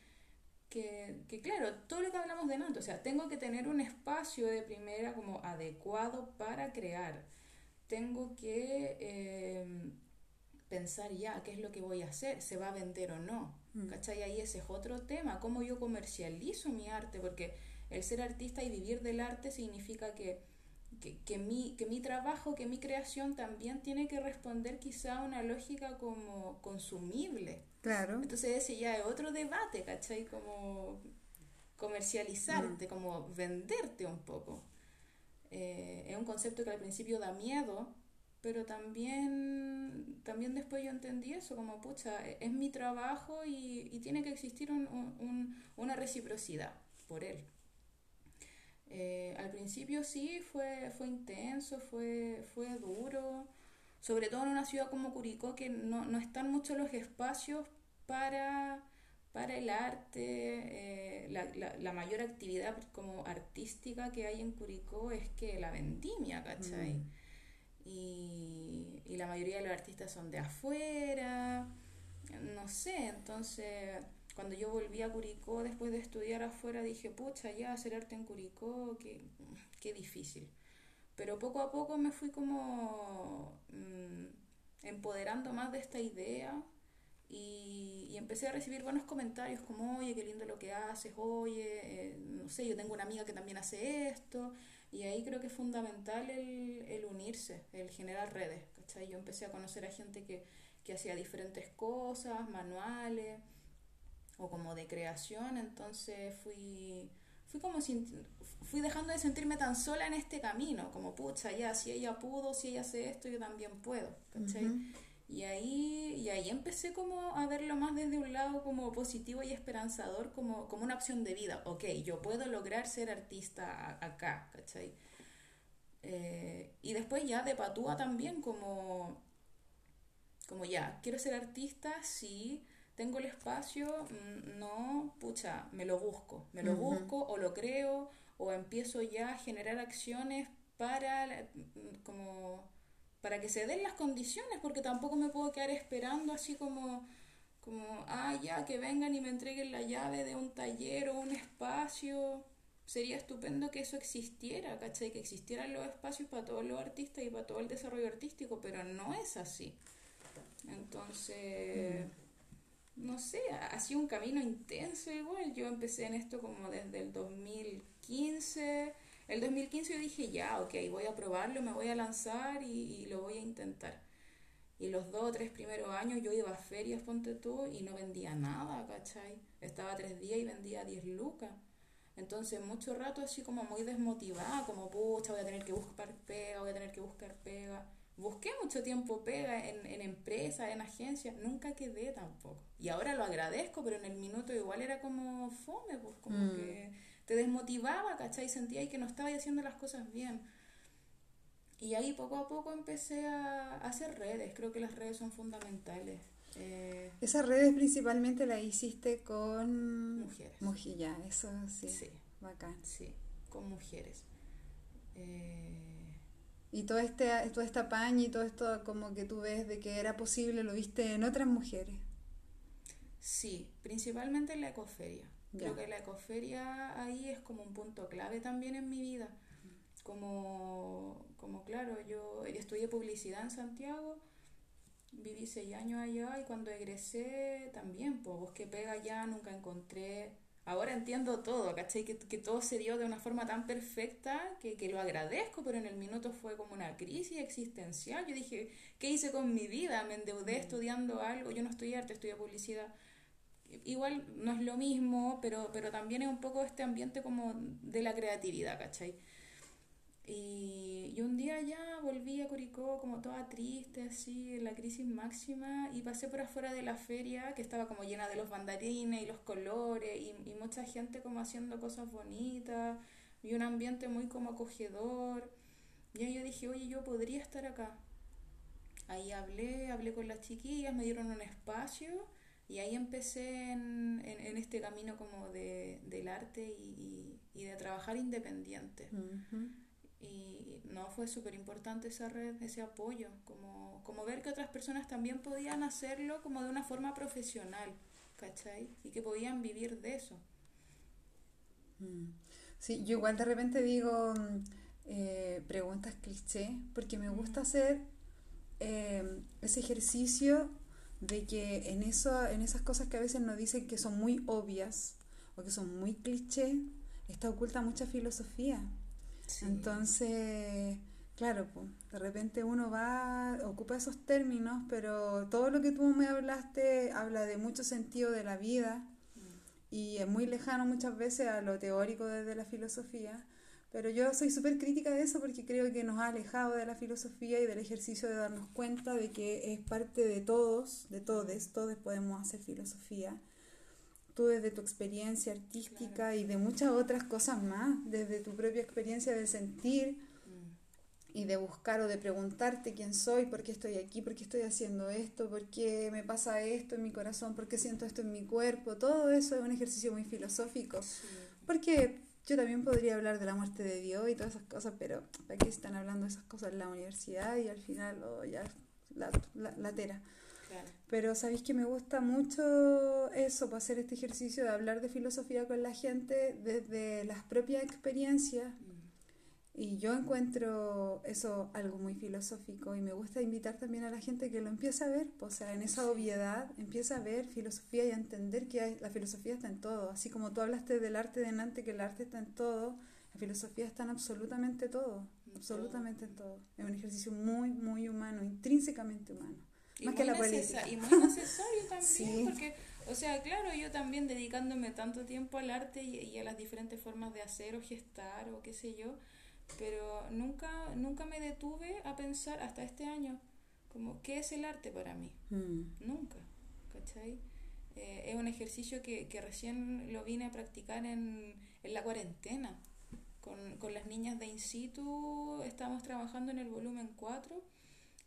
que, que claro, todo lo que hablamos de antes, o sea, tengo que tener un espacio de primera como adecuado para crear. Tengo que... Eh, pensar ya qué es lo que voy a hacer, se va a vender o no. Mm. ¿Cachai? Ahí ese es otro tema, cómo yo comercializo mi arte, porque el ser artista y vivir del arte significa que que, mi, que mi trabajo, que mi creación también tiene que responder quizá a una lógica como consumible. Claro. Entonces ese ya es otro debate, ¿cachai? Como comercializarte, mm. como venderte un poco. Eh, es un concepto que al principio da miedo, pero también, también después yo entendí eso, como, pucha, es mi trabajo y, y tiene que existir un, un, una reciprocidad por él. Eh, al principio sí, fue, fue intenso, fue, fue duro, sobre todo en una ciudad como Curicó, que no, no están muchos los espacios para, para el arte, eh, la, la, la, mayor actividad como artística que hay en Curicó es que la vendimia, ¿cachai? Mm. Y, y la mayoría de los artistas son de afuera, no sé, entonces cuando yo volví a Curicó después de estudiar afuera dije, pucha, ya hacer arte en Curicó, qué, qué difícil. Pero poco a poco me fui como mmm, empoderando más de esta idea y, y, empecé a recibir buenos comentarios como, oye, qué lindo lo que haces, oye, eh, no sé, yo tengo una amiga que también hace esto. Y ahí creo que es fundamental el, el unirse, el generar redes. ¿cachai? Yo empecé a conocer a gente que, que hacía diferentes cosas, manuales o como de creación, entonces fui, fui como fui dejando de sentirme tan sola en este camino, como pucha, ya, si ella pudo, si ella hace esto, yo también puedo, ¿cachai? Y ahí, y ahí empecé como a verlo más desde un lado como positivo y esperanzador, como, como una opción de vida. Ok, yo puedo lograr ser artista acá, ¿cachai? Eh, y después ya de patúa también como, como ya, quiero ser artista, sí, tengo el espacio, mm, no, pucha, me lo busco, me lo busco o lo creo o empiezo ya a generar acciones para mm, como para que se den las condiciones, porque tampoco me puedo quedar esperando así como como, ah, ya, que vengan y me entreguen la llave de un taller o un espacio. Sería estupendo que eso existiera, ¿cachai? Que existieran los espacios para todos los artistas y para todo el desarrollo artístico, pero no es así. Entonces, no sé, ha sido un camino intenso igual. Yo empecé en esto como desde el 2015. El 2015 yo dije, ya, ok, voy a probarlo, me voy a lanzar y, lo voy a intentar. Y los dos o tres primeros años yo iba a ferias, ponte tú, y no vendía nada, ¿cachai? Estaba tres días y vendía 10 lucas. Entonces, mucho rato así como muy desmotivada, como, pucha, voy a tener que buscar pega, voy a tener que buscar pega busqué mucho tiempo pega en, en empresas, en agencias, nunca quedé tampoco. Y ahora lo agradezco, pero en el minuto igual era como fome, pues como mm. que te desmotivaba, ¿cachai? Sentía que no estaba haciendo las cosas bien. Y ahí poco a poco empecé a, hacer redes, creo que las redes son fundamentales. Eh, Esas redes principalmente las hiciste con mujeres. Mujeres, eso sí. Sí. Bacán. Sí, con mujeres. Eh, y todo este, toda esta paña y todo esto como que tú ves de que era posible, lo viste en otras mujeres. Sí, principalmente en la ecoferia. Creo que la ecoferia ahí es como un punto clave también en mi vida. Como, como claro, yo estudié publicidad en Santiago, viví seis años allá y cuando egresé también, pues busqué pega allá, nunca encontré ahora entiendo todo, ¿cachai? Que, que, todo se dio de una forma tan perfecta que, que, lo agradezco, pero en el minuto fue como una crisis existencial. Yo dije, ¿qué hice con mi vida? Me endeudé mm. estudiando algo, yo no estudié arte, estudié publicidad. Igual no es lo mismo, pero, pero también es un poco este ambiente como de la creatividad, ¿cachai? Y, y, un día ya volví a Curicó como toda triste, así, en la crisis máxima, y pasé por afuera de la feria, que estaba como llena de los bandarines y los colores, y, y mucha gente como haciendo cosas bonitas, y un ambiente muy como acogedor. Y ahí yo dije, oye, yo podría estar acá. Ahí hablé, hablé con las chiquillas, me dieron un espacio, y ahí empecé en, en, este camino como de, del arte y, y, de trabajar independiente. Y no, fue súper importante esa red, ese apoyo, como, como ver que otras personas también podían hacerlo como de una forma profesional, ¿cachai? Y que podían vivir de eso. Mm. Sí, yo igual de repente digo mm, eh, preguntas cliché, porque me gusta hacer eh, ese ejercicio de que en, eso, en esas cosas que a veces nos dicen que son muy obvias o que son muy cliché, está oculta mucha filosofía. Entonces, claro, pues, de repente uno va, ocupa esos términos, pero todo lo que tú me hablaste habla de mucho sentido de la vida mm. y es muy lejano muchas veces a lo teórico desde la filosofía. Pero yo soy súper crítica de eso porque creo que nos ha alejado de la filosofía y del ejercicio de darnos cuenta de que es parte de todos, de todos, todos podemos hacer filosofía. Tú desde tu experiencia artística y de muchas otras cosas más, desde tu propia experiencia de sentir mm. y de buscar o de preguntarte quién soy, por qué estoy aquí, por qué estoy haciendo esto, por qué me pasa esto en mi corazón, por qué siento esto en mi cuerpo, todo eso es un ejercicio muy filosófico. Porque yo también podría hablar de la muerte de Dios y todas esas cosas, pero aquí están hablando esas cosas en la universidad y al final oh, ya la, la, tera. Pero sabéis que me gusta mucho eso, para hacer este ejercicio de hablar de filosofía con la gente desde las propias experiencias. Mm. Y yo encuentro eso algo muy filosófico y me gusta invitar también a la gente que lo empiece a ver, o sea, en esa obviedad, empieza a ver filosofía y a entender que la filosofía está en todo, así como tú hablaste del arte de Nantes, que el arte está en todo, la filosofía está en absolutamente todo, absolutamente en todo. Es un ejercicio muy, muy humano, intrínsecamente humano. Más que la política. Y muy necesario también, porque, o sea, claro, yo también dedicándome tanto tiempo al arte y, y a las diferentes formas de hacer o gestar o qué sé yo, pero nunca, nunca me detuve a pensar hasta este año como qué es el arte para mí. Mm. Nunca, ¿cachai? Eh, es un ejercicio que, que, recién lo vine a practicar en, en la cuarentena. Con, con, las niñas de in situ estábamos trabajando en el volumen 4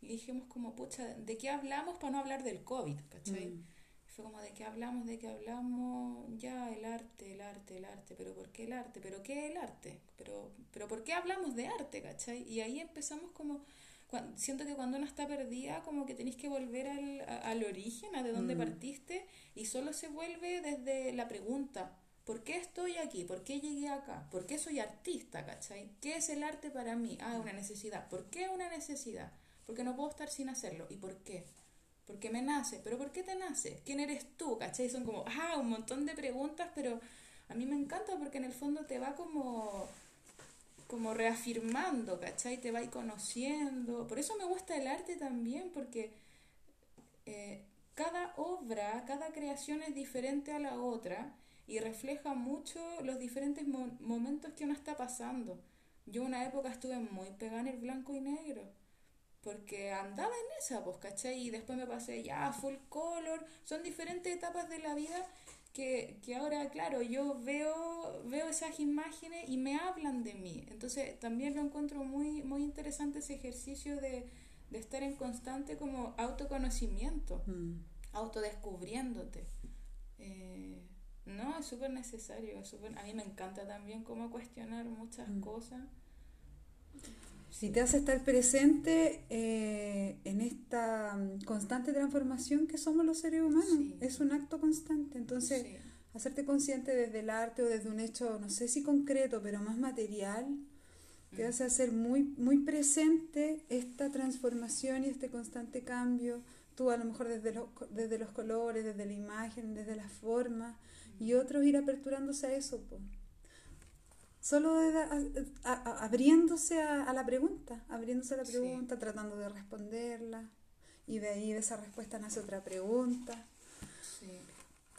y dijimos como, pucha, ¿de qué hablamos para no hablar del COVID? ¿cachai? Mm. Fue como de qué hablamos, de qué hablamos, ya el arte, el arte, el arte, pero ¿por qué el arte? ¿Pero qué es el arte? ¿Pero, pero por qué hablamos de arte, cachai? Y ahí empezamos como, siento que cuando uno está perdida, como que tenéis que volver al, al origen, a de dónde mm. partiste, y solo se vuelve desde la pregunta, ¿por qué estoy aquí? ¿Por qué llegué acá? ¿Por qué soy artista, cachai? ¿Qué es el arte para mí? Ah, una necesidad. ¿Por qué una necesidad? Porque no puedo estar sin hacerlo. ¿Y por qué? porque me nace, pero ¿por qué te nace? ¿Quién eres tú? ¿Cachai? Son como, ah, un montón de preguntas, pero a mí me encanta porque en el fondo te va como, como reafirmando, ¿cachai? Te va y conociendo. Por eso me gusta el arte también, porque eh, cada obra, cada creación es diferente a la otra y refleja mucho los diferentes momentos que uno está pasando. Yo una época estuve muy pegada en el blanco y negro porque andaba en esa, pues, ¿cachai? Y después me pasé ya full color, son diferentes etapas de la vida que, que ahora, claro, yo veo, veo esas imágenes y me hablan de mí. Entonces también lo encuentro muy, muy interesante ese ejercicio de, de estar en constante como autoconocimiento, mm. autodescubriéndote. Eh, no, es súper necesario, a mí me encanta también como cuestionar muchas mm. cosas. Si te hace estar presente eh, en esta mm, constante transformación que somos los seres humanos, es un acto constante. Entonces, hacerte consciente desde el arte o desde un hecho, no sé si concreto, pero más material, te mm. hace hacer muy, muy presente esta transformación y este constante cambio. Tú a lo mejor desde los, desde los colores, desde la imagen, desde la forma, y otros ir aperturándose a eso. Solo abriéndose a, la pregunta, abriéndose a la pregunta, tratando de responderla, y de ahí de esa respuesta nace otra pregunta.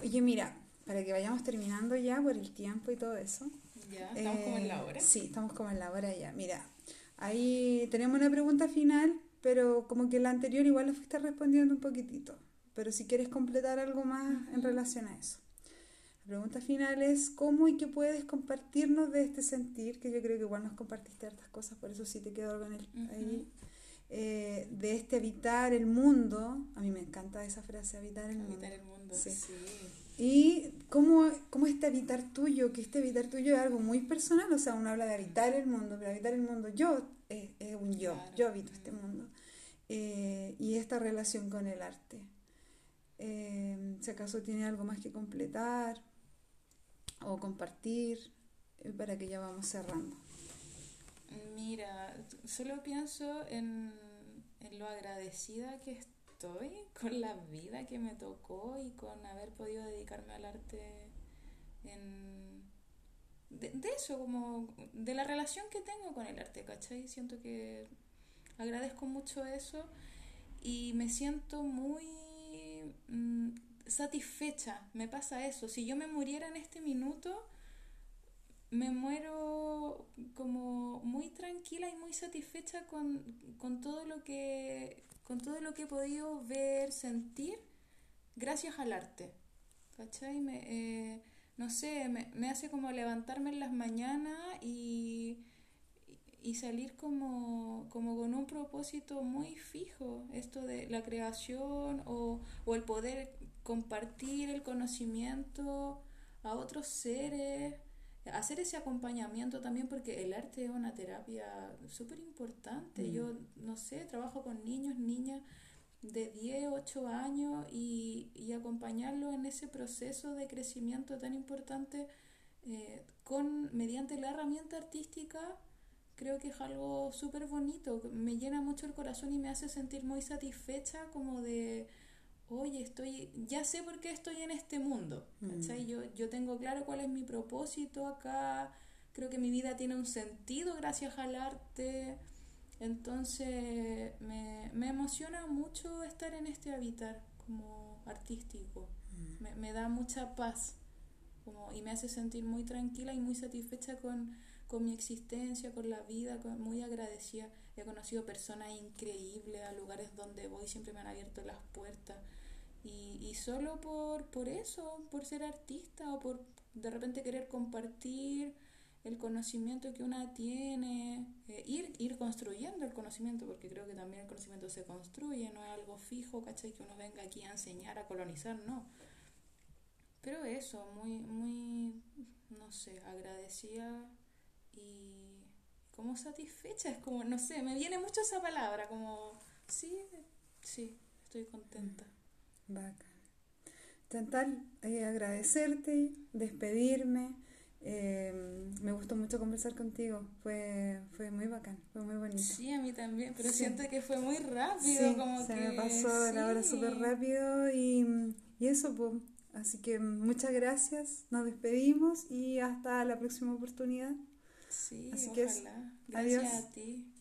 Oye, mira, para que vayamos terminando ya por el tiempo y todo eso. Ya, estamos como en la hora. Sí, estamos como en la hora ya. Mira, ahí tenemos una pregunta final, pero como que la anterior igual la fuiste respondiendo un poquitito. Pero si quieres completar algo más en relación a eso. La pregunta final es cómo y qué puedes compartirnos de este sentir, que yo creo que igual nos compartiste hartas cosas, por eso sí te quedo con él ahí, eh, de este habitar el mundo. A mí me encanta esa frase, habitar el habitar el mundo, sí. Y cómo, cómo este habitar tuyo, que este habitar tuyo es algo muy personal, o sea, uno habla de habitar el mundo, pero habitar el mundo yo es, un yo, yo habito este mundo. Eh, y esta relación con el arte. Eh, si acaso tiene algo más que completar o compartir eh, para que ya vamos cerrando. Mira, solo pienso en, lo agradecida que estoy con la vida que me tocó y con haber podido dedicarme al arte en, de, eso, como de la relación que tengo con el arte, ¿cachai? Siento que agradezco mucho eso y me siento muy mm, satisfecha, me pasa eso. Si yo me muriera en este minuto, me muero como muy tranquila y muy satisfecha con, con, todo lo que con todo lo que he podido ver, sentir gracias al arte. ¿Cachai? Me, eh, no sé, me, me, hace como levantarme en las mañanas y, y salir como, como con un propósito muy fijo, esto de la creación o, o el poder compartir el conocimiento a otros seres hacer ese acompañamiento también porque el arte es una terapia súper importante. Mm. Yo, no sé, trabajo con niños, niñas de 10, 8 años y, y acompañarlos en ese proceso de crecimiento tan importante eh, con mediante la herramienta artística creo que es algo súper bonito, me llena mucho el corazón y me hace sentir muy satisfecha como de oye, estoy, ya sé por qué estoy en este mundo, mm. Yo, yo tengo claro cuál es mi propósito acá, creo que mi vida tiene un sentido gracias al arte, entonces me, me emociona mucho estar en este habitar como artístico, mm. me, me, da mucha paz como, y me hace sentir muy tranquila y muy satisfecha con, con mi existencia, con la vida, muy agradecida. He conocido personas increíbles a lugares donde voy, siempre me han abierto las puertas. Y, y solo por, por eso, por ser artista o por de repente querer compartir el conocimiento que una tiene, eh, ir, ir construyendo el conocimiento, porque creo que también el conocimiento se construye, no es algo fijo, ¿cachai? Que uno venga aquí a enseñar, a colonizar, no. Pero eso, muy, muy, no sé, agradecida y como satisfecha, es como, no sé, me viene mucho esa palabra, como, sí, sí, estoy contenta. Bacán. Intentar eh, agradecerte, despedirme. Eh, me gustó mucho conversar contigo, fue, fue muy bacán, fue muy bonito. Sí, a mí también, pero siento que fue muy rápido. como se me pasó la hora súper rápido y, y eso, pues. Así que muchas gracias, nos despedimos y hasta la próxima oportunidad. Sí, Así ojalá. Que Gracias a ti.